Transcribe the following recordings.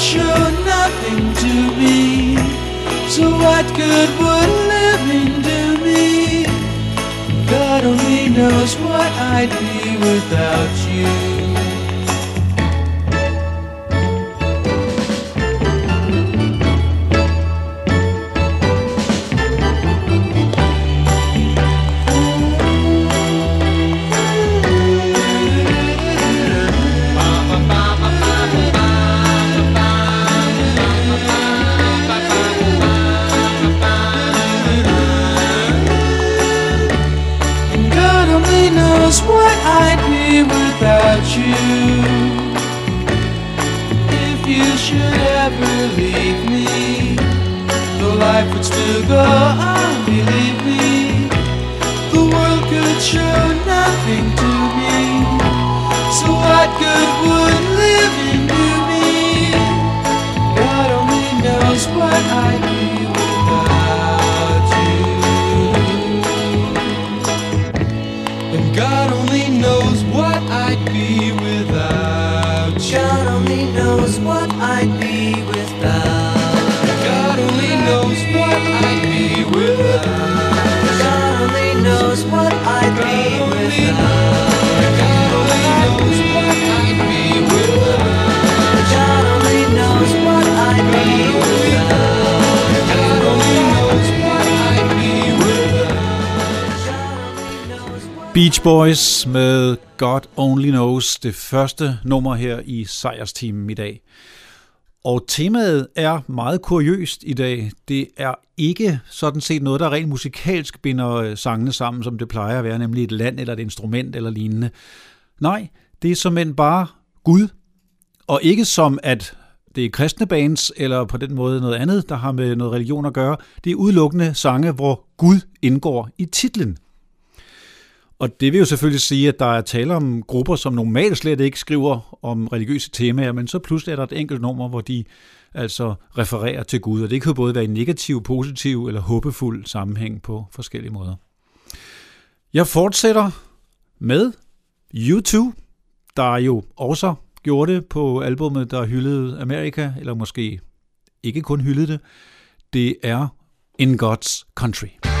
show nothing to me. So what good would living do me? God only knows what I'd be without you. What good Beach Boys med God Only Knows, det første nummer her i sejrsteamen i dag. Og temaet er meget kuriøst i dag. Det er ikke sådan set noget, der rent musikalsk binder øh, sangene sammen, som det plejer at være, nemlig et land eller et instrument eller lignende. Nej, det er som bare Gud, og ikke som at det er kristne bands eller på den måde noget andet, der har med noget religion at gøre. Det er udelukkende sange, hvor Gud indgår i titlen. Og det vil jo selvfølgelig sige, at der er tale om grupper, som normalt slet ikke skriver om religiøse temaer, men så pludselig er der et enkelt nummer, hvor de altså refererer til Gud, og det kan jo både være i negativ, positiv eller håbefuld sammenhæng på forskellige måder. Jeg fortsætter med U2, der jo også gjorde det på albummet, der hyldede Amerika, eller måske ikke kun hyldede det. Det er In God's Country.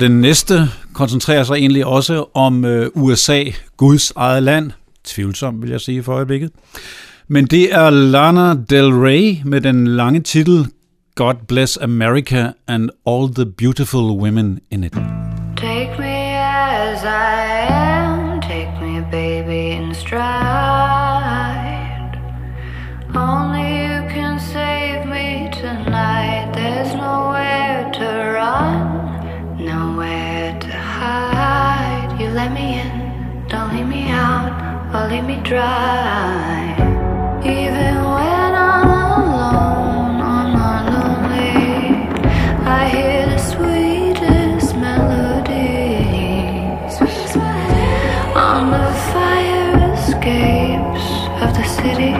Den næste koncentrerer sig egentlig også om øh, USA, Guds eget land. Tvivlsom, vil jeg sige for øjeblikket. Men det er Lana Del Rey med den lange titel God Bless America and All the Beautiful Women in It. Take me as I let me in, don't leave me out, or leave me dry. Even when I'm alone, on my lonely. I hear the sweetest melodies. On the fire escapes of the city,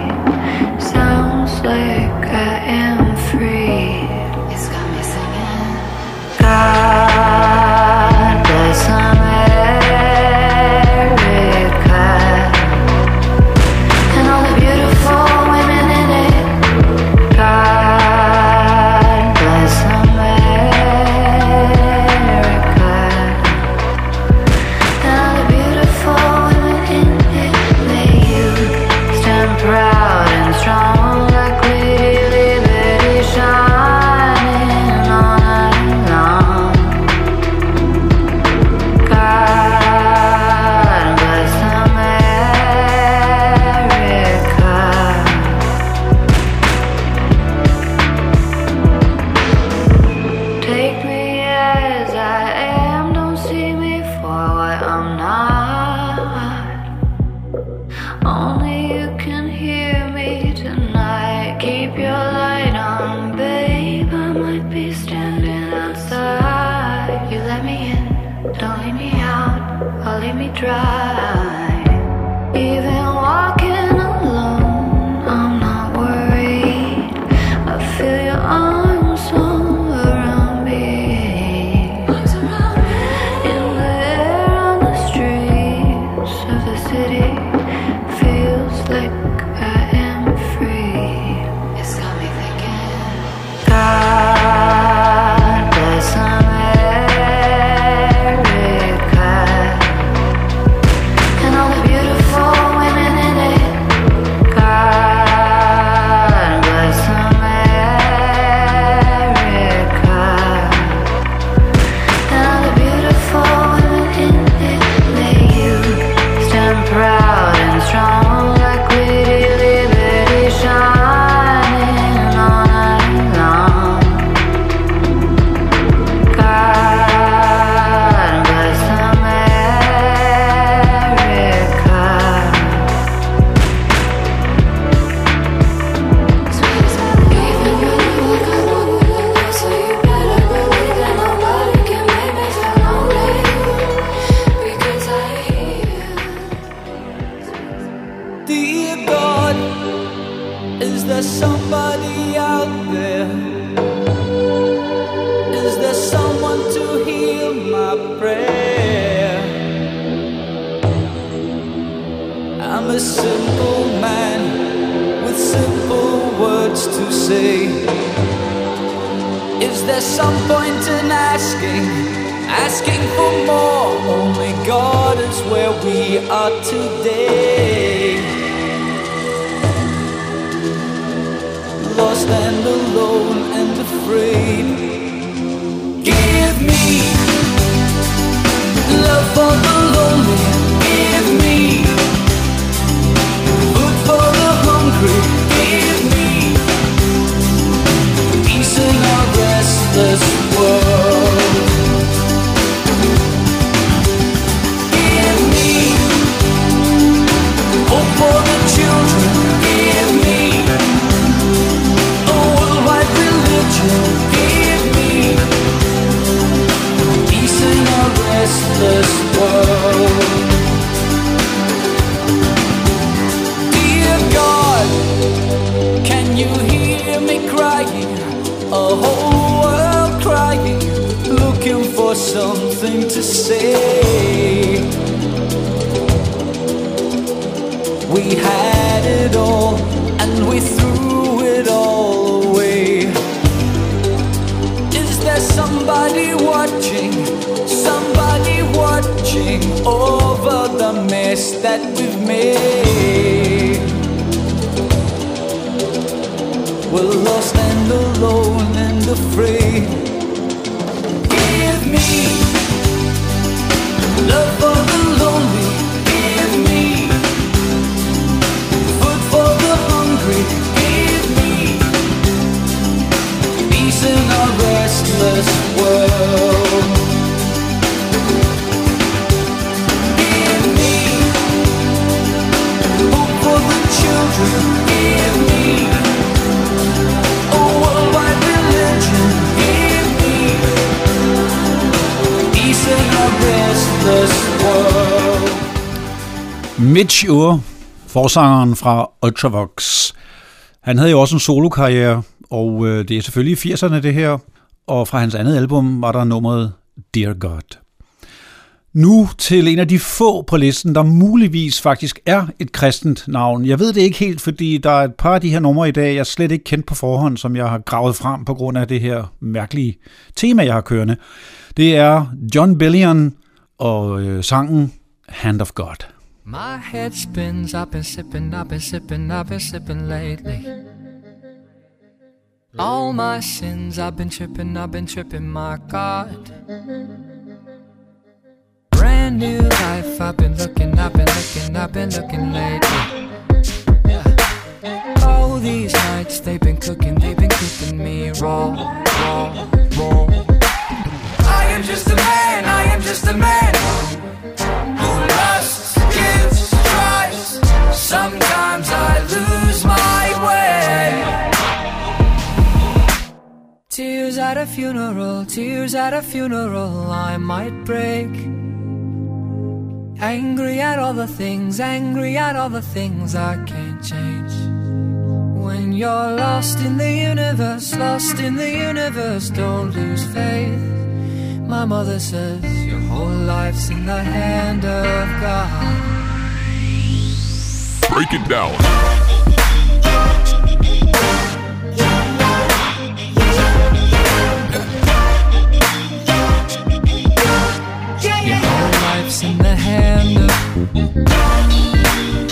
sounds like I am free. It's got me singing. God. Mitch Ure, forsangeren fra Ultravox. Han havde jo også en solokarriere, og øh, det er selvfølgelig i 80'erne det her, og fra hans andet album var der nummeret Dear God. Nu til en af de få på listen, der muligvis faktisk er et kristent navn. Jeg ved det ikke helt, fordi der er et par af de her numre i dag, jeg slet ikke kendt på forhånd, som jeg har gravet frem på grund af det her mærkelige tema, jeg har kørende. Det er John Bellion og øh, sangen Hand of God. My head spins, I've been sipping, I've been sipping, I've been sipping lately. All my sins, I've been tripping, I've been tripping, my God. Brand new life, I've been looking, I've been looking, I've been looking lately. All these nights, they've been cooking, they've been cooking me raw, raw. At a funeral, tears at a funeral, I might break. Angry at all the things, angry at all the things I can't change. When you're lost in the universe, lost in the universe, don't lose faith. My mother says your whole life's in the hand of God. Break it down. In the hand. of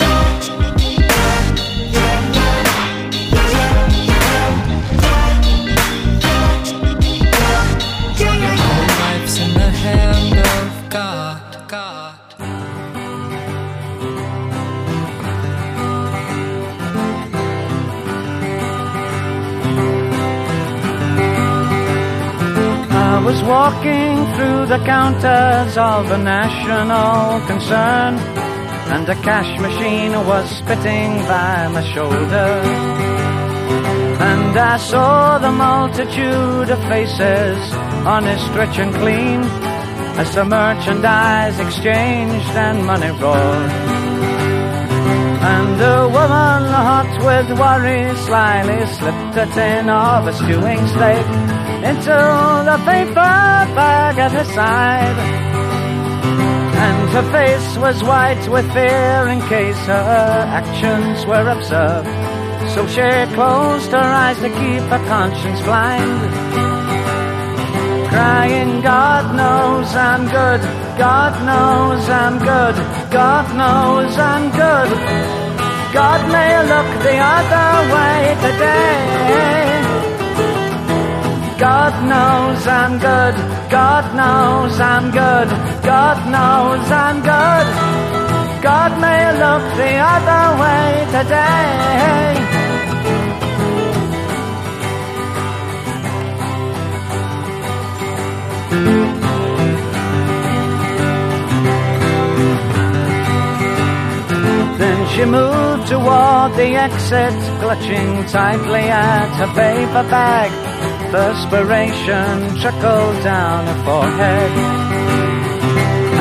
walking through the counters of a national concern, and a cash machine was spitting by my shoulder. And I saw the multitude of faces, honest, rich, and clean, as the merchandise exchanged and money rolled. And a woman hot with worry slyly slipped a tin of a stewing steak into the paper bag at her side. And her face was white with fear in case her actions were observed. So she closed her eyes to keep her conscience blind. Crying, God knows I'm good, God knows I'm good, God knows I'm good. God may look the other way today. God knows I'm good, God knows I'm good, God knows I'm good. God may look the other way today. Then she moved toward the exit, clutching tightly at her paper bag. Perspiration trickled down her forehead.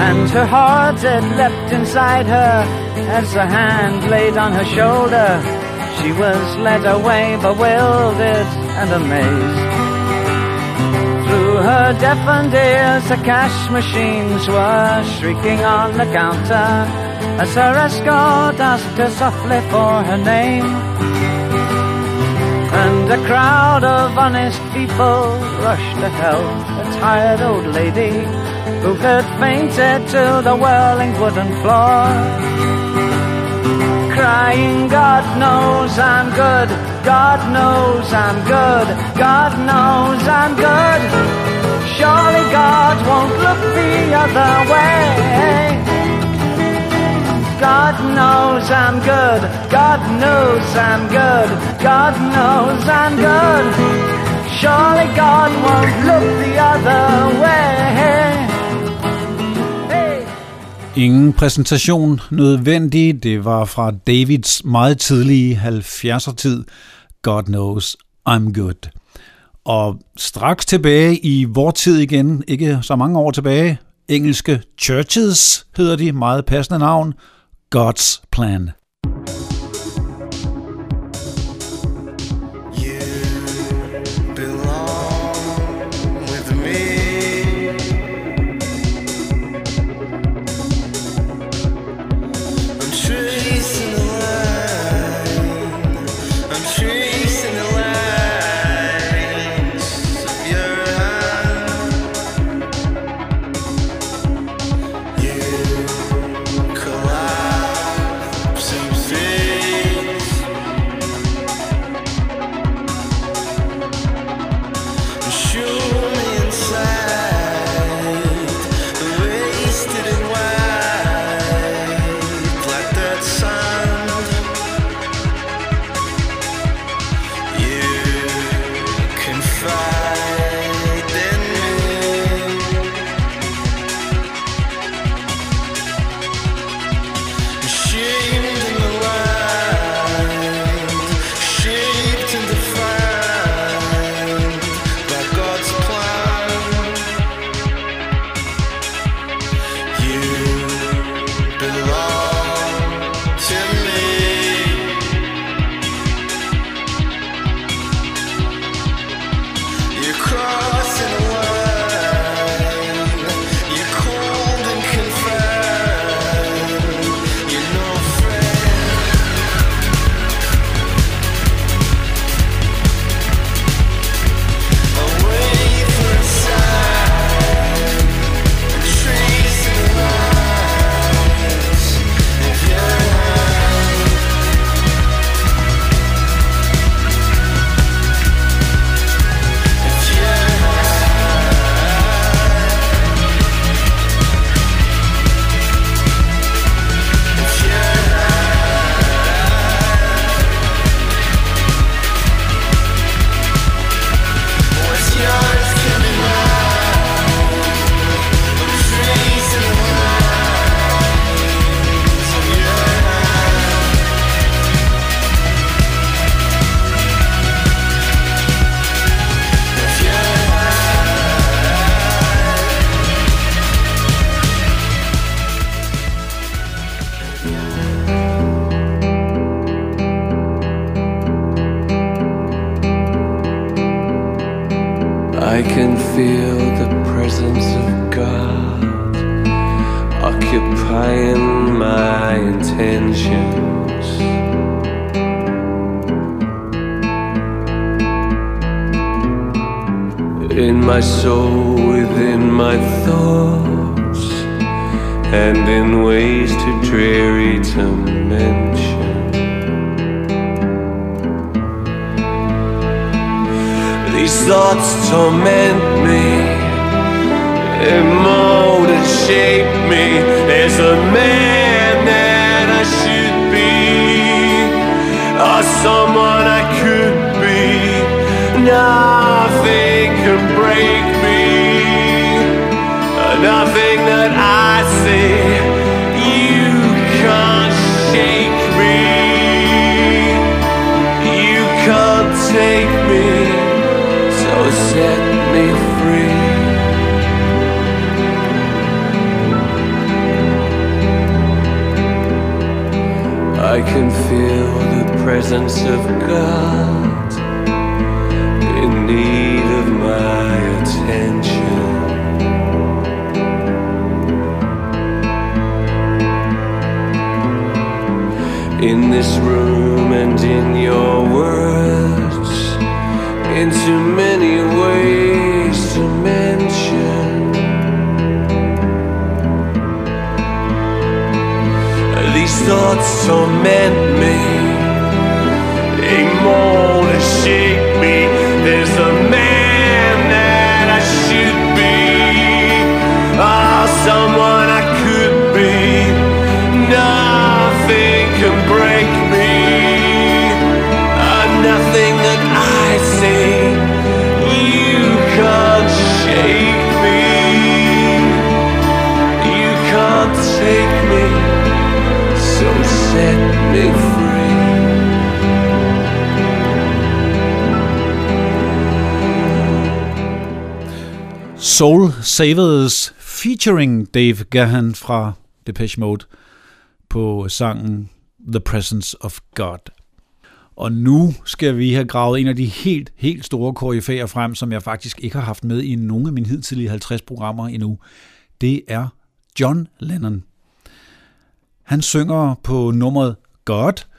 And her heart had leapt inside her as a hand laid on her shoulder. She was led away, bewildered and amazed. Through her deafened ears, the cash machines were shrieking on the counter as her escort asked her softly for her name. And a crowd of honest people rushed to help a tired old lady who had fainted to the whirling wooden floor. Crying, God knows I'm good, God knows I'm good, God knows I'm good. Surely God won't look the other way. God knows I'm good. God knows I'm good. Ingen præsentation nødvendig. Det var fra Davids meget tidlige 70'er tid. God knows I'm good. Og straks tilbage i vor tid igen, ikke så mange år tilbage. Engelske Churches hedder de, meget passende navn. God's Plan. can feel the presence of God in need of my attention. In this room and in your words, in too many ways to mention. These thoughts torment Soul Savers featuring Dave Gahan fra Depeche Mode på sangen The Presence of God. Og nu skal vi have gravet en af de helt, helt store koryfæer frem, som jeg faktisk ikke har haft med i nogen af mine hidtidige 50 programmer endnu. Det er John Lennon. Han synger på nummeret God –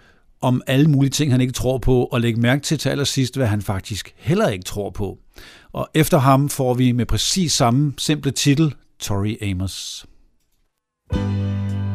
om alle mulige ting, han ikke tror på, og lægge mærke til til allersidst, hvad han faktisk heller ikke tror på. Og efter ham får vi med præcis samme simple titel, Tori Amos. thank you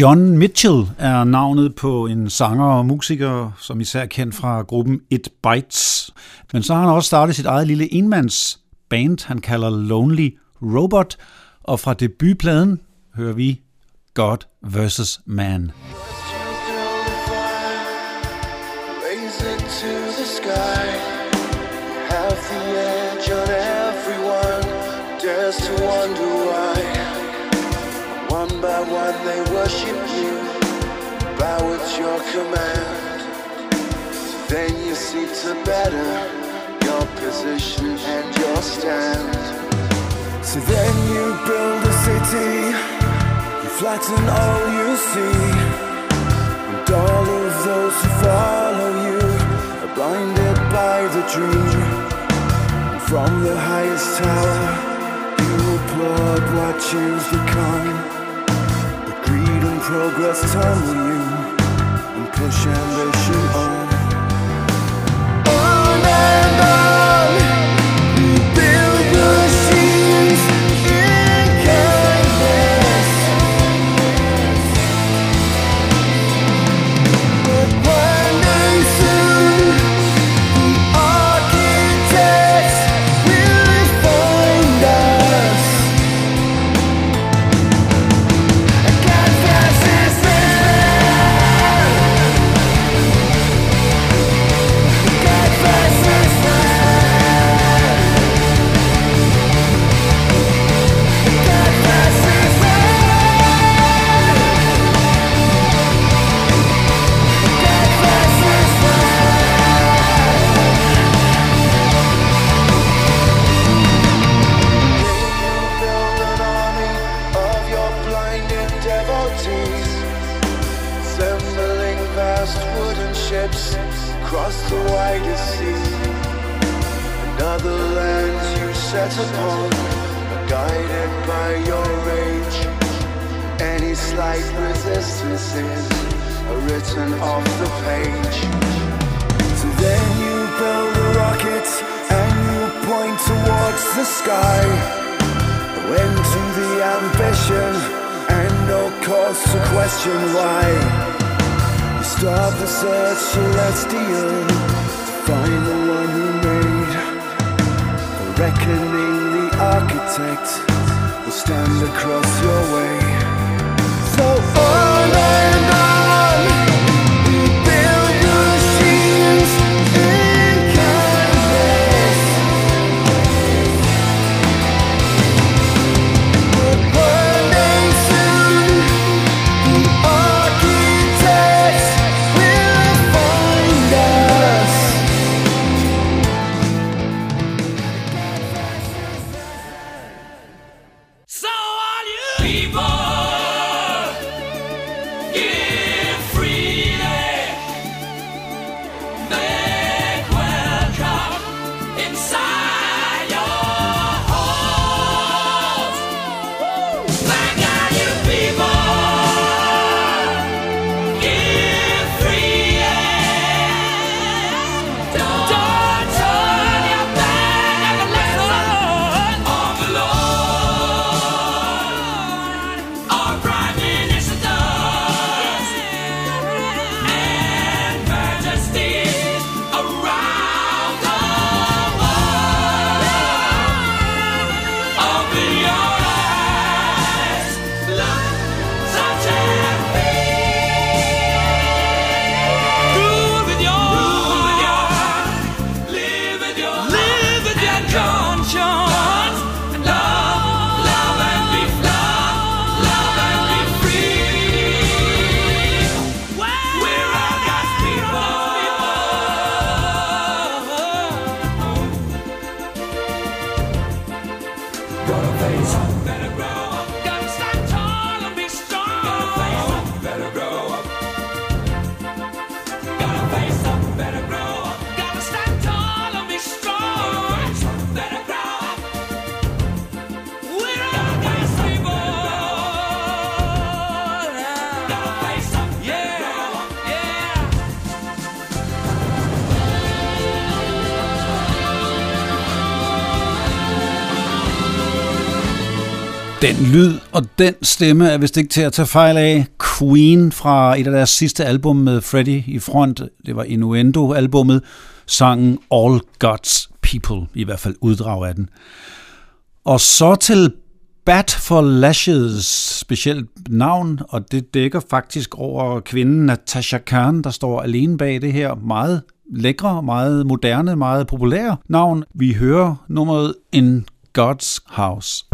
John Mitchell er navnet på en sanger og musiker, som især er kendt fra gruppen It Bites. Men så har han også startet sit eget lille enmands band, han kalder Lonely Robot, og fra debutpladen hører vi God vs. Man. Raise it to the sky. The everyone. Wonder why. One by one worship you. Bow at your command. Then you seek to better your position and your stand. So then you build a city. You flatten all you see. And all of those who follow you are blinded by the dream. And from the highest tower, you applaud what you've become. But time progress tumble you and push ambition on. On sea. And other lands you set upon are guided by your rage. Any slight resistances are written off the page. So then you build a rocket and you point towards the sky. When to the ambition and no cause to question why. You start the search celestial find the one who made. For reckoning the architect will stand across your way. So on Den lyd og den stemme er vist ikke til at tage fejl af. Queen fra et af deres sidste album med Freddie i front, det var Innuendo-albummet, sangen All God's People, i hvert fald uddrag af den. Og så til Bat for Lashes specielt navn, og det dækker faktisk over kvinden Natasha Khan, der står alene bag det her meget lækre, meget moderne, meget populære navn. Vi hører nummeret In God's House.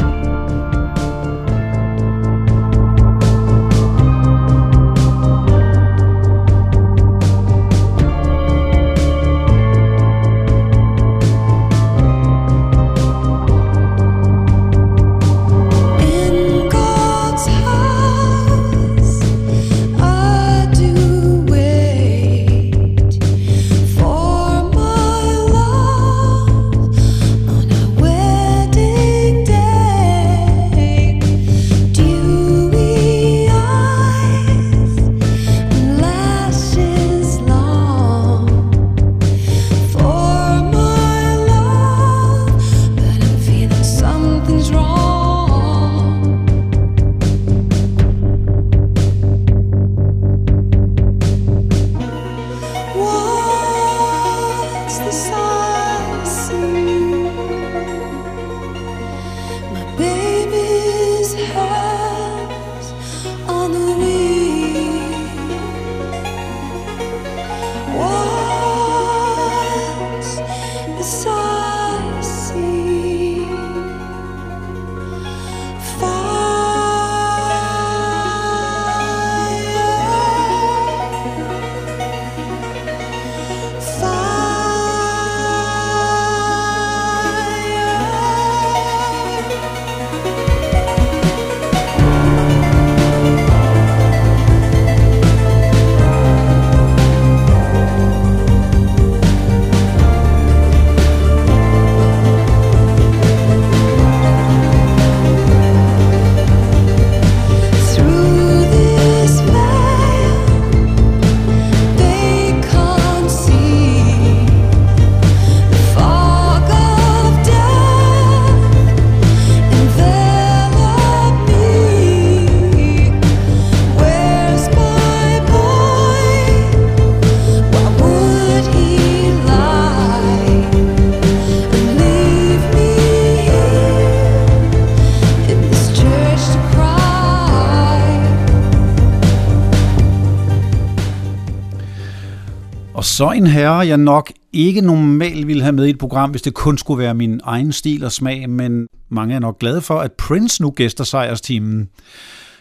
Og så en herre, jeg nok ikke normalt ville have med i et program, hvis det kun skulle være min egen stil og smag, men mange er nok glade for, at Prince nu gæster sejrsteamen.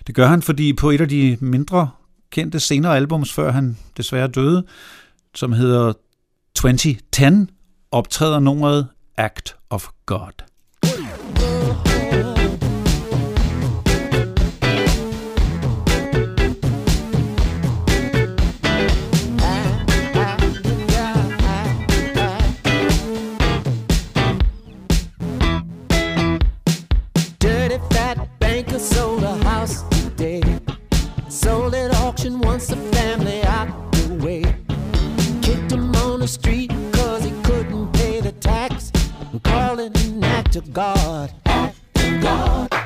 Det gør han, fordi på et af de mindre kendte senere albums, før han desværre døde, som hedder 2010, optræder nummeret Act of God. The street cause he couldn't pay the tax. And call it an act of God. Act of God.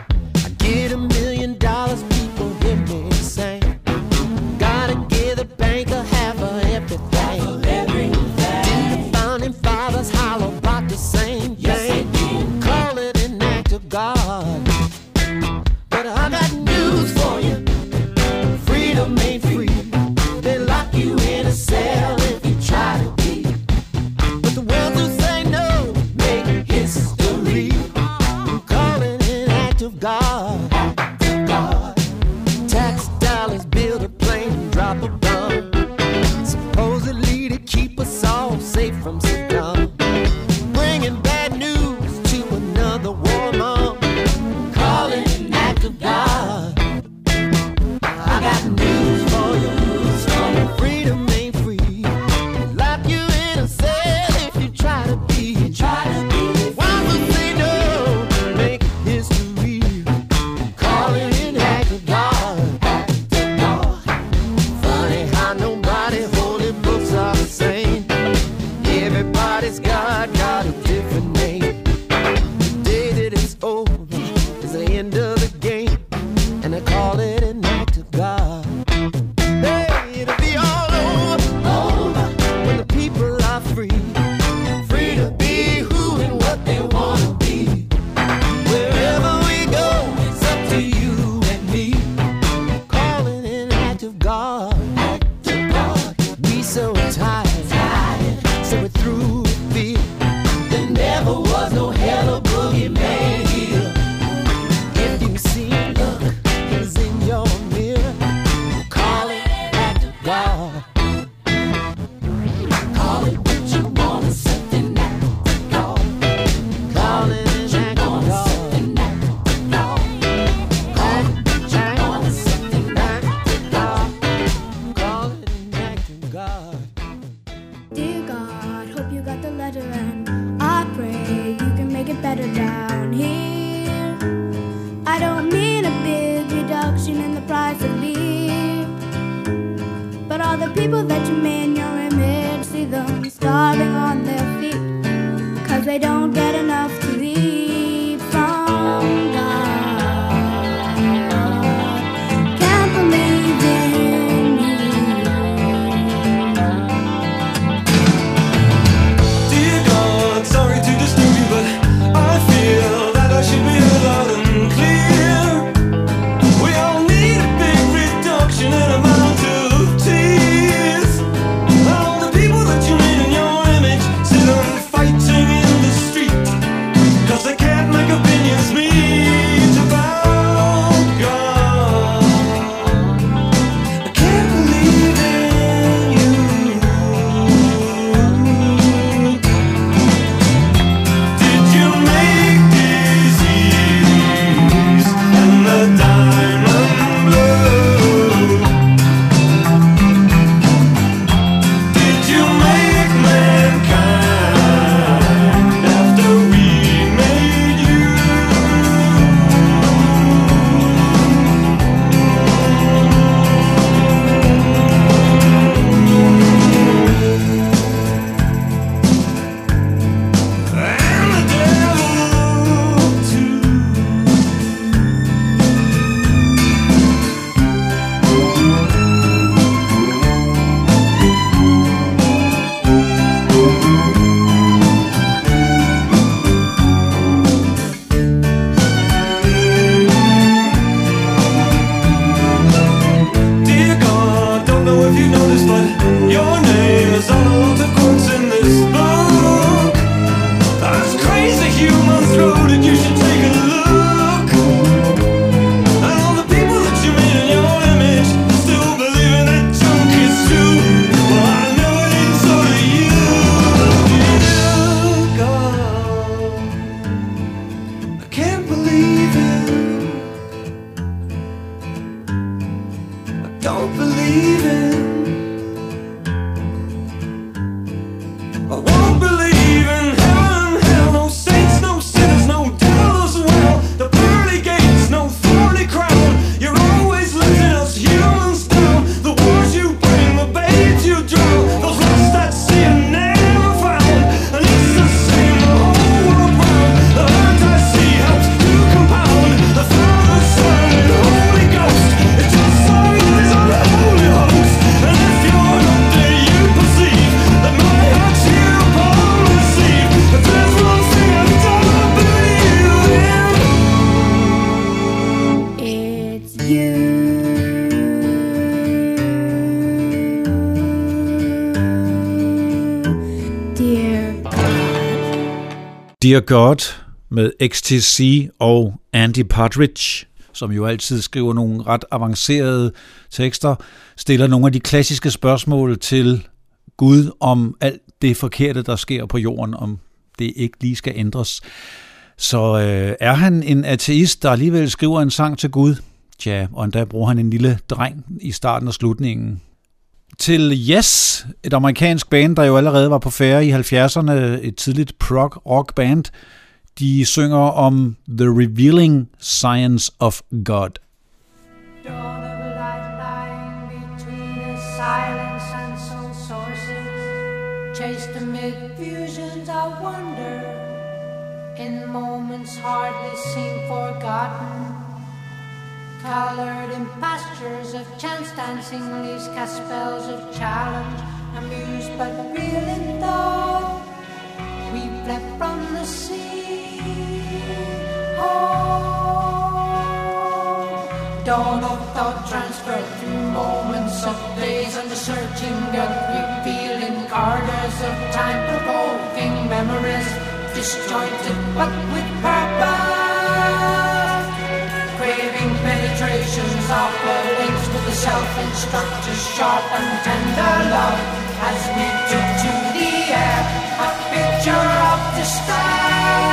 Dear God med XTC og Andy Partridge, som jo altid skriver nogle ret avancerede tekster, stiller nogle af de klassiske spørgsmål til Gud om alt det forkerte, der sker på jorden, om det ikke lige skal ændres. Så øh, er han en ateist, der alligevel skriver en sang til Gud? Ja, og endda bruger han en lille dreng i starten og slutningen til Yes, et amerikansk band, der jo allerede var på færre i 70'erne, et tidligt prog rock band. De synger om The Revealing Science of God. Dawn of light lying between a silence and soul sources, chased amid fusions of wonder, in moments hardly seen forgotten. Colored in pastures of chance dancing leaves cast spells of challenge, amused but real in thought. We fled from the sea. Oh, dawn of thought transferred through moments of days and the searching gut revealing corridors of time provoking memories disjointed but with purpose the links to the self-instructor's sharp and tender love. As we took to the air a picture of distress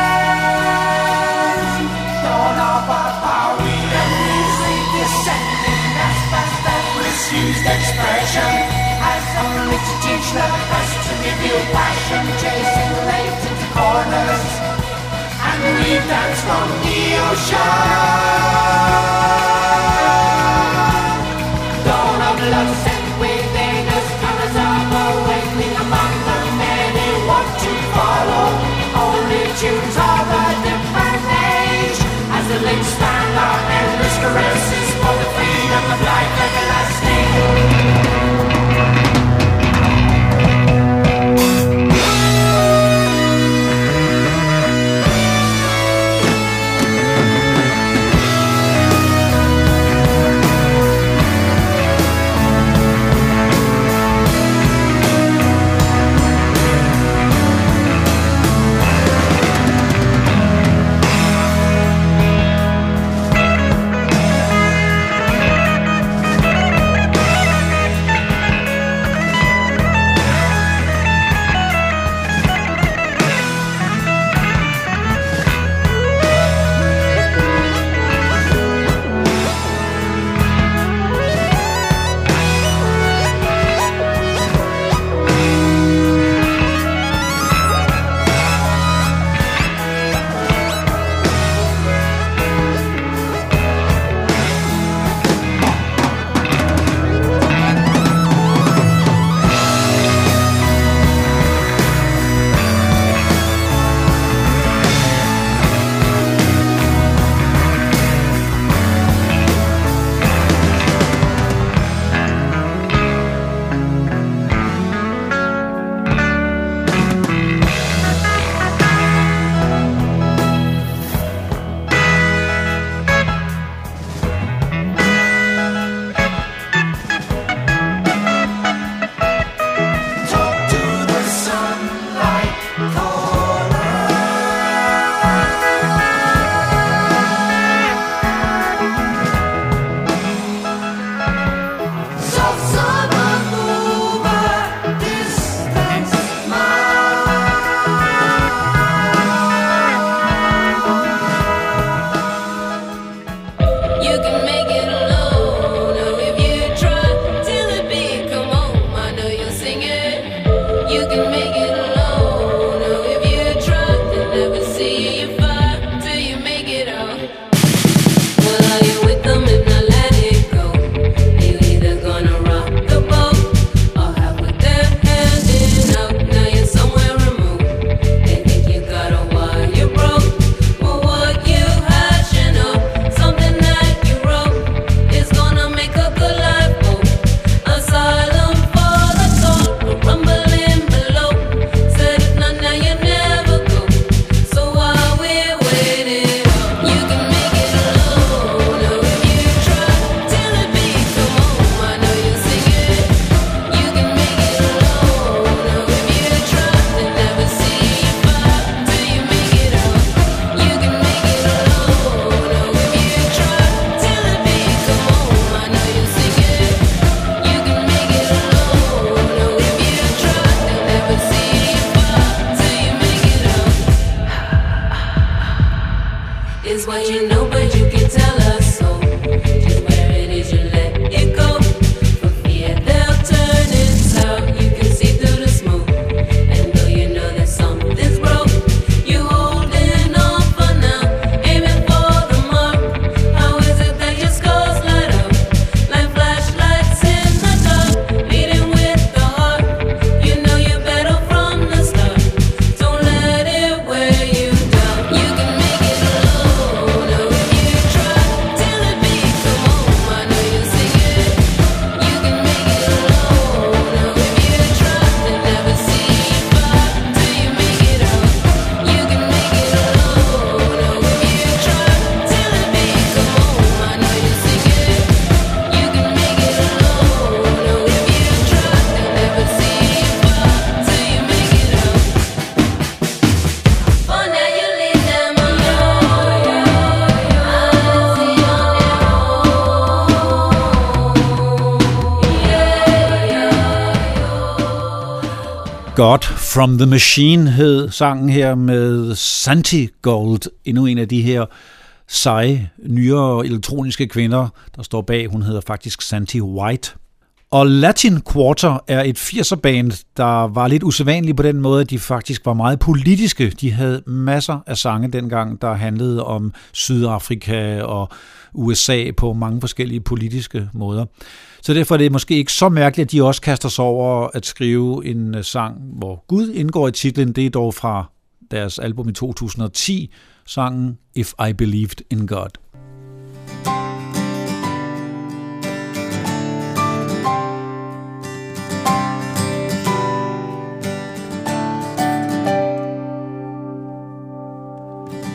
dawn of our power we easily descending as fast as misused expression. As only to teach the us to reveal passion chasing latent corners. And we dance from the ocean. God from the Machine hed sangen her med Santi Gold, endnu en af de her seje, nyere elektroniske kvinder, der står bag. Hun hedder faktisk Santi White. Og Latin Quarter er et 80'er-band, der var lidt usædvanligt på den måde, at de faktisk var meget politiske. De havde masser af sange dengang, der handlede om Sydafrika og USA på mange forskellige politiske måder. Så derfor er det måske ikke så mærkeligt, at de også kaster sig over at skrive en øh, sang, hvor Gud indgår i titlen. Det er dog fra deres album i 2010, sangen If I Believed in God.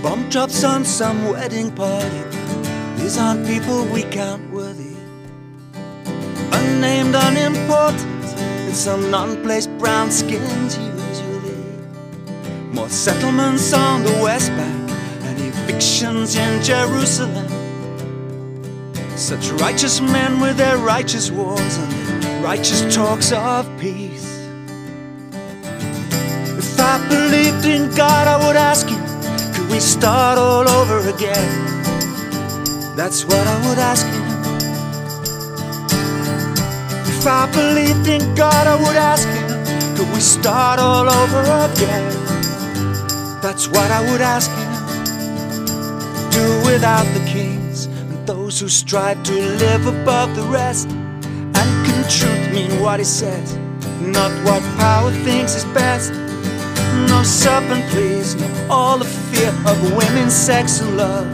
Bomb drops on some wedding party. These aren't people we count worthy. Unnamed, unimportant, in some non-placed brown skins usually. More settlements on the West Bank and evictions in Jerusalem. Such righteous men with their righteous wars and their righteous talks of peace. If I believed in God, I would ask Him, could we start all over again? That's what I would ask Him. If I believed in God, I would ask Him, could we start all over again? That's what I would ask Him. Do without the kings and those who strive to live above the rest. And can truth mean what He says, not what power thinks is best? No serpent, please, no all the fear of women, sex, and love,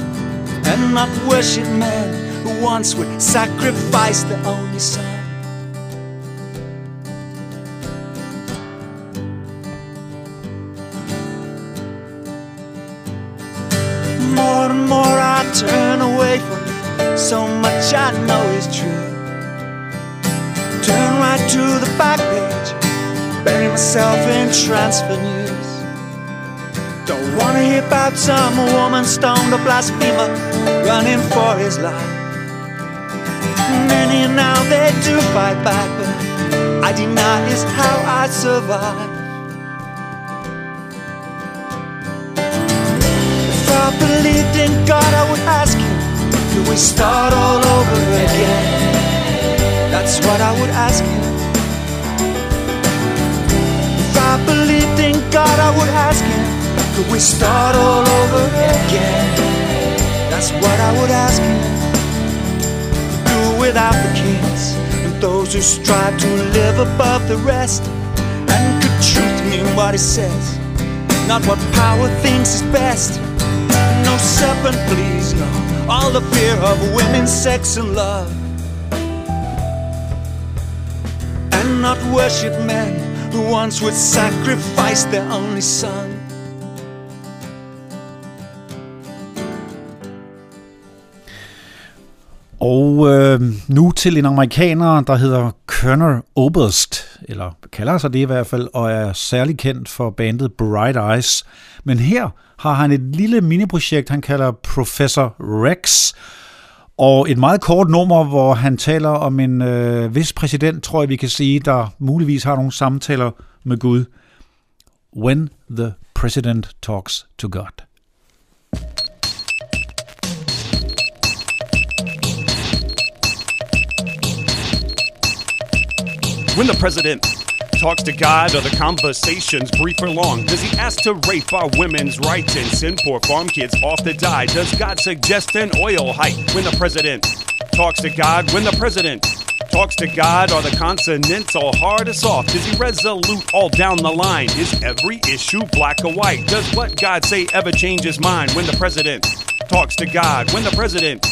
and not worship men who once would sacrifice their only son. So much I know is true. Turn right to the back page, bury myself in transfer news. Don't wanna hear about some woman stoned or blasphemer running for his life. Many now they do fight back, but I deny is how I survive. If I believed in God, I would ask Him, could we start all over again? That's what I would ask Him. If I believed in God, I would ask Him, could we start all over again? That's what I would ask Him. Do without the kings and those who strive to live above the rest. And could truth mean what it says? Not what power thinks is best. No serpent, please. All the fear of women, sex, and love. And not worship men who once would sacrifice their only son. Og øh, nu til en amerikaner, der hedder Kerner Oberst, eller kalder sig det i hvert fald, og er særlig kendt for bandet Bright Eyes. Men her har han et lille miniprojekt, han kalder Professor Rex, og et meget kort nummer, hvor han taler om en øh, vis præsident, tror jeg vi kan sige, der muligvis har nogle samtaler med Gud. When the President Talks to God. When the president talks to God, are the conversations brief or long? Does he ask to rape our women's rights and send poor farm kids off to die? Does God suggest an oil hike when the president talks to God? When the president talks to God, are the consonants all hard or soft? Is he resolute all down the line? Is every issue black or white? Does what God say ever change his mind when the president talks to God? When the president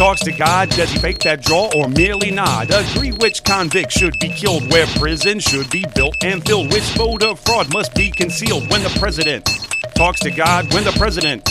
talks to God, does he fake that draw or merely nod? Agree which convict should be killed, where prison should be built and filled, which vote of fraud must be concealed when the president talks to God, when the president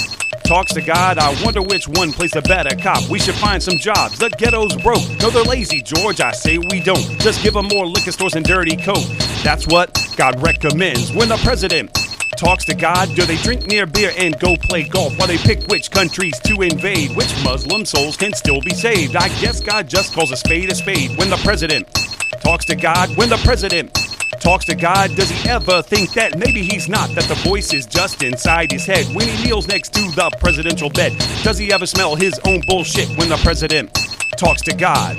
talks to God, I wonder which one plays the better cop. We should find some jobs. The ghetto's broke. No, they're lazy, George. I say we don't. Just give them more liquor stores and dirty coke. That's what God recommends. When the president talks to God, do they drink near beer and go play golf while they pick which countries to invade? Which Muslim souls can still be saved? I guess God just calls a spade a spade. When the president talks to God, when the president talks to God, does he ever think that maybe he's not, that the voice is just inside his head when he kneels next to the presidential bed? Does he ever smell his own bullshit when the president talks to God?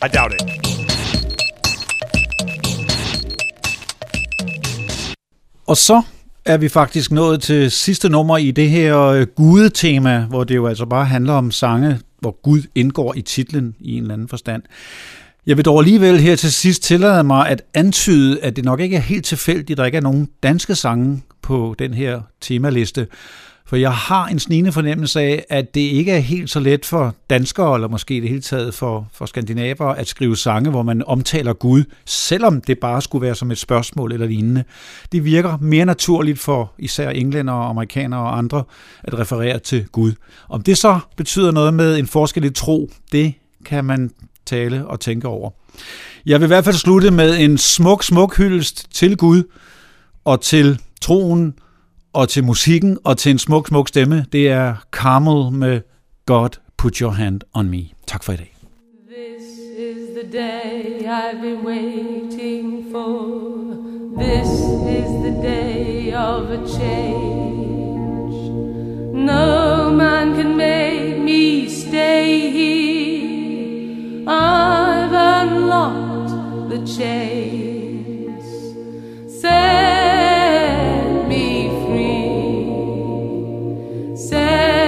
I doubt it. Og så er vi faktisk nået til sidste nummer i det her øh, gudetema, hvor det jo altså bare handler om sange, hvor Gud indgår i titlen i en eller anden forstand. Jeg vil dog alligevel her til sidst tillade mig at antyde, at det nok ikke er helt tilfældigt, at der ikke er nogen danske sange på den her temaliste. For jeg har en snigende fornemmelse af, at det ikke er helt så let for danskere, eller måske i det hele taget for, for skandinaver, at skrive sange, hvor man omtaler Gud, selvom det bare skulle være som et spørgsmål eller lignende. Det virker mere naturligt for især englænder, amerikanere og andre at referere til Gud. Om det så betyder noget med en forskel i tro, det kan man tale og tænke over. Jeg vil i hvert fald slutte med en smuk, smuk hyldest til Gud og til troen og til musikken og til en smuk, smuk stemme. Det er Carmel med God Put Your Hand On Me. Tak for i dag. This is the day I've been waiting for. This is the day of a change. No man can make me stay here. I've unlocked the chains. Say Set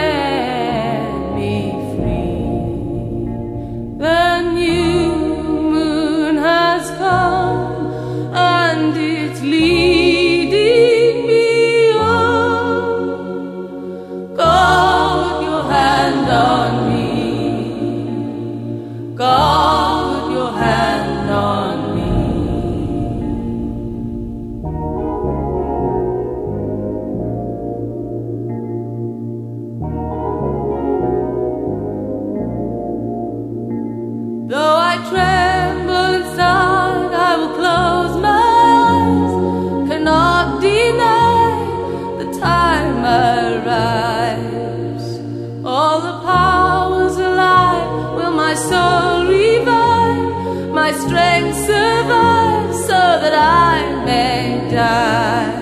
my strength survive, so that I may die.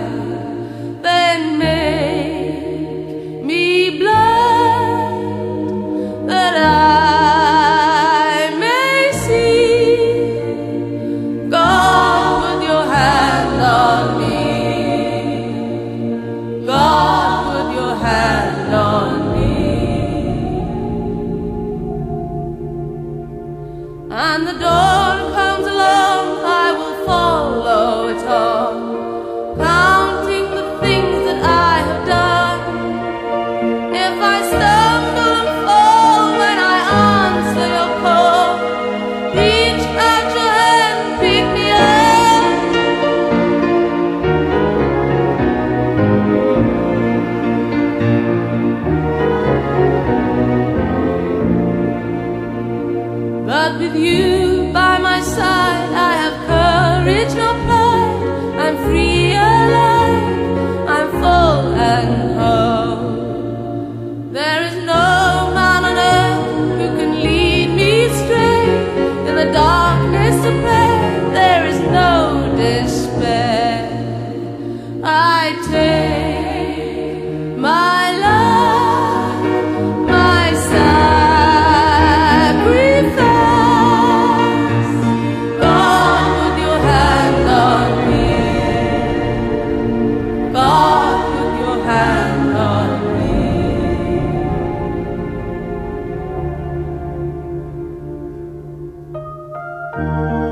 And the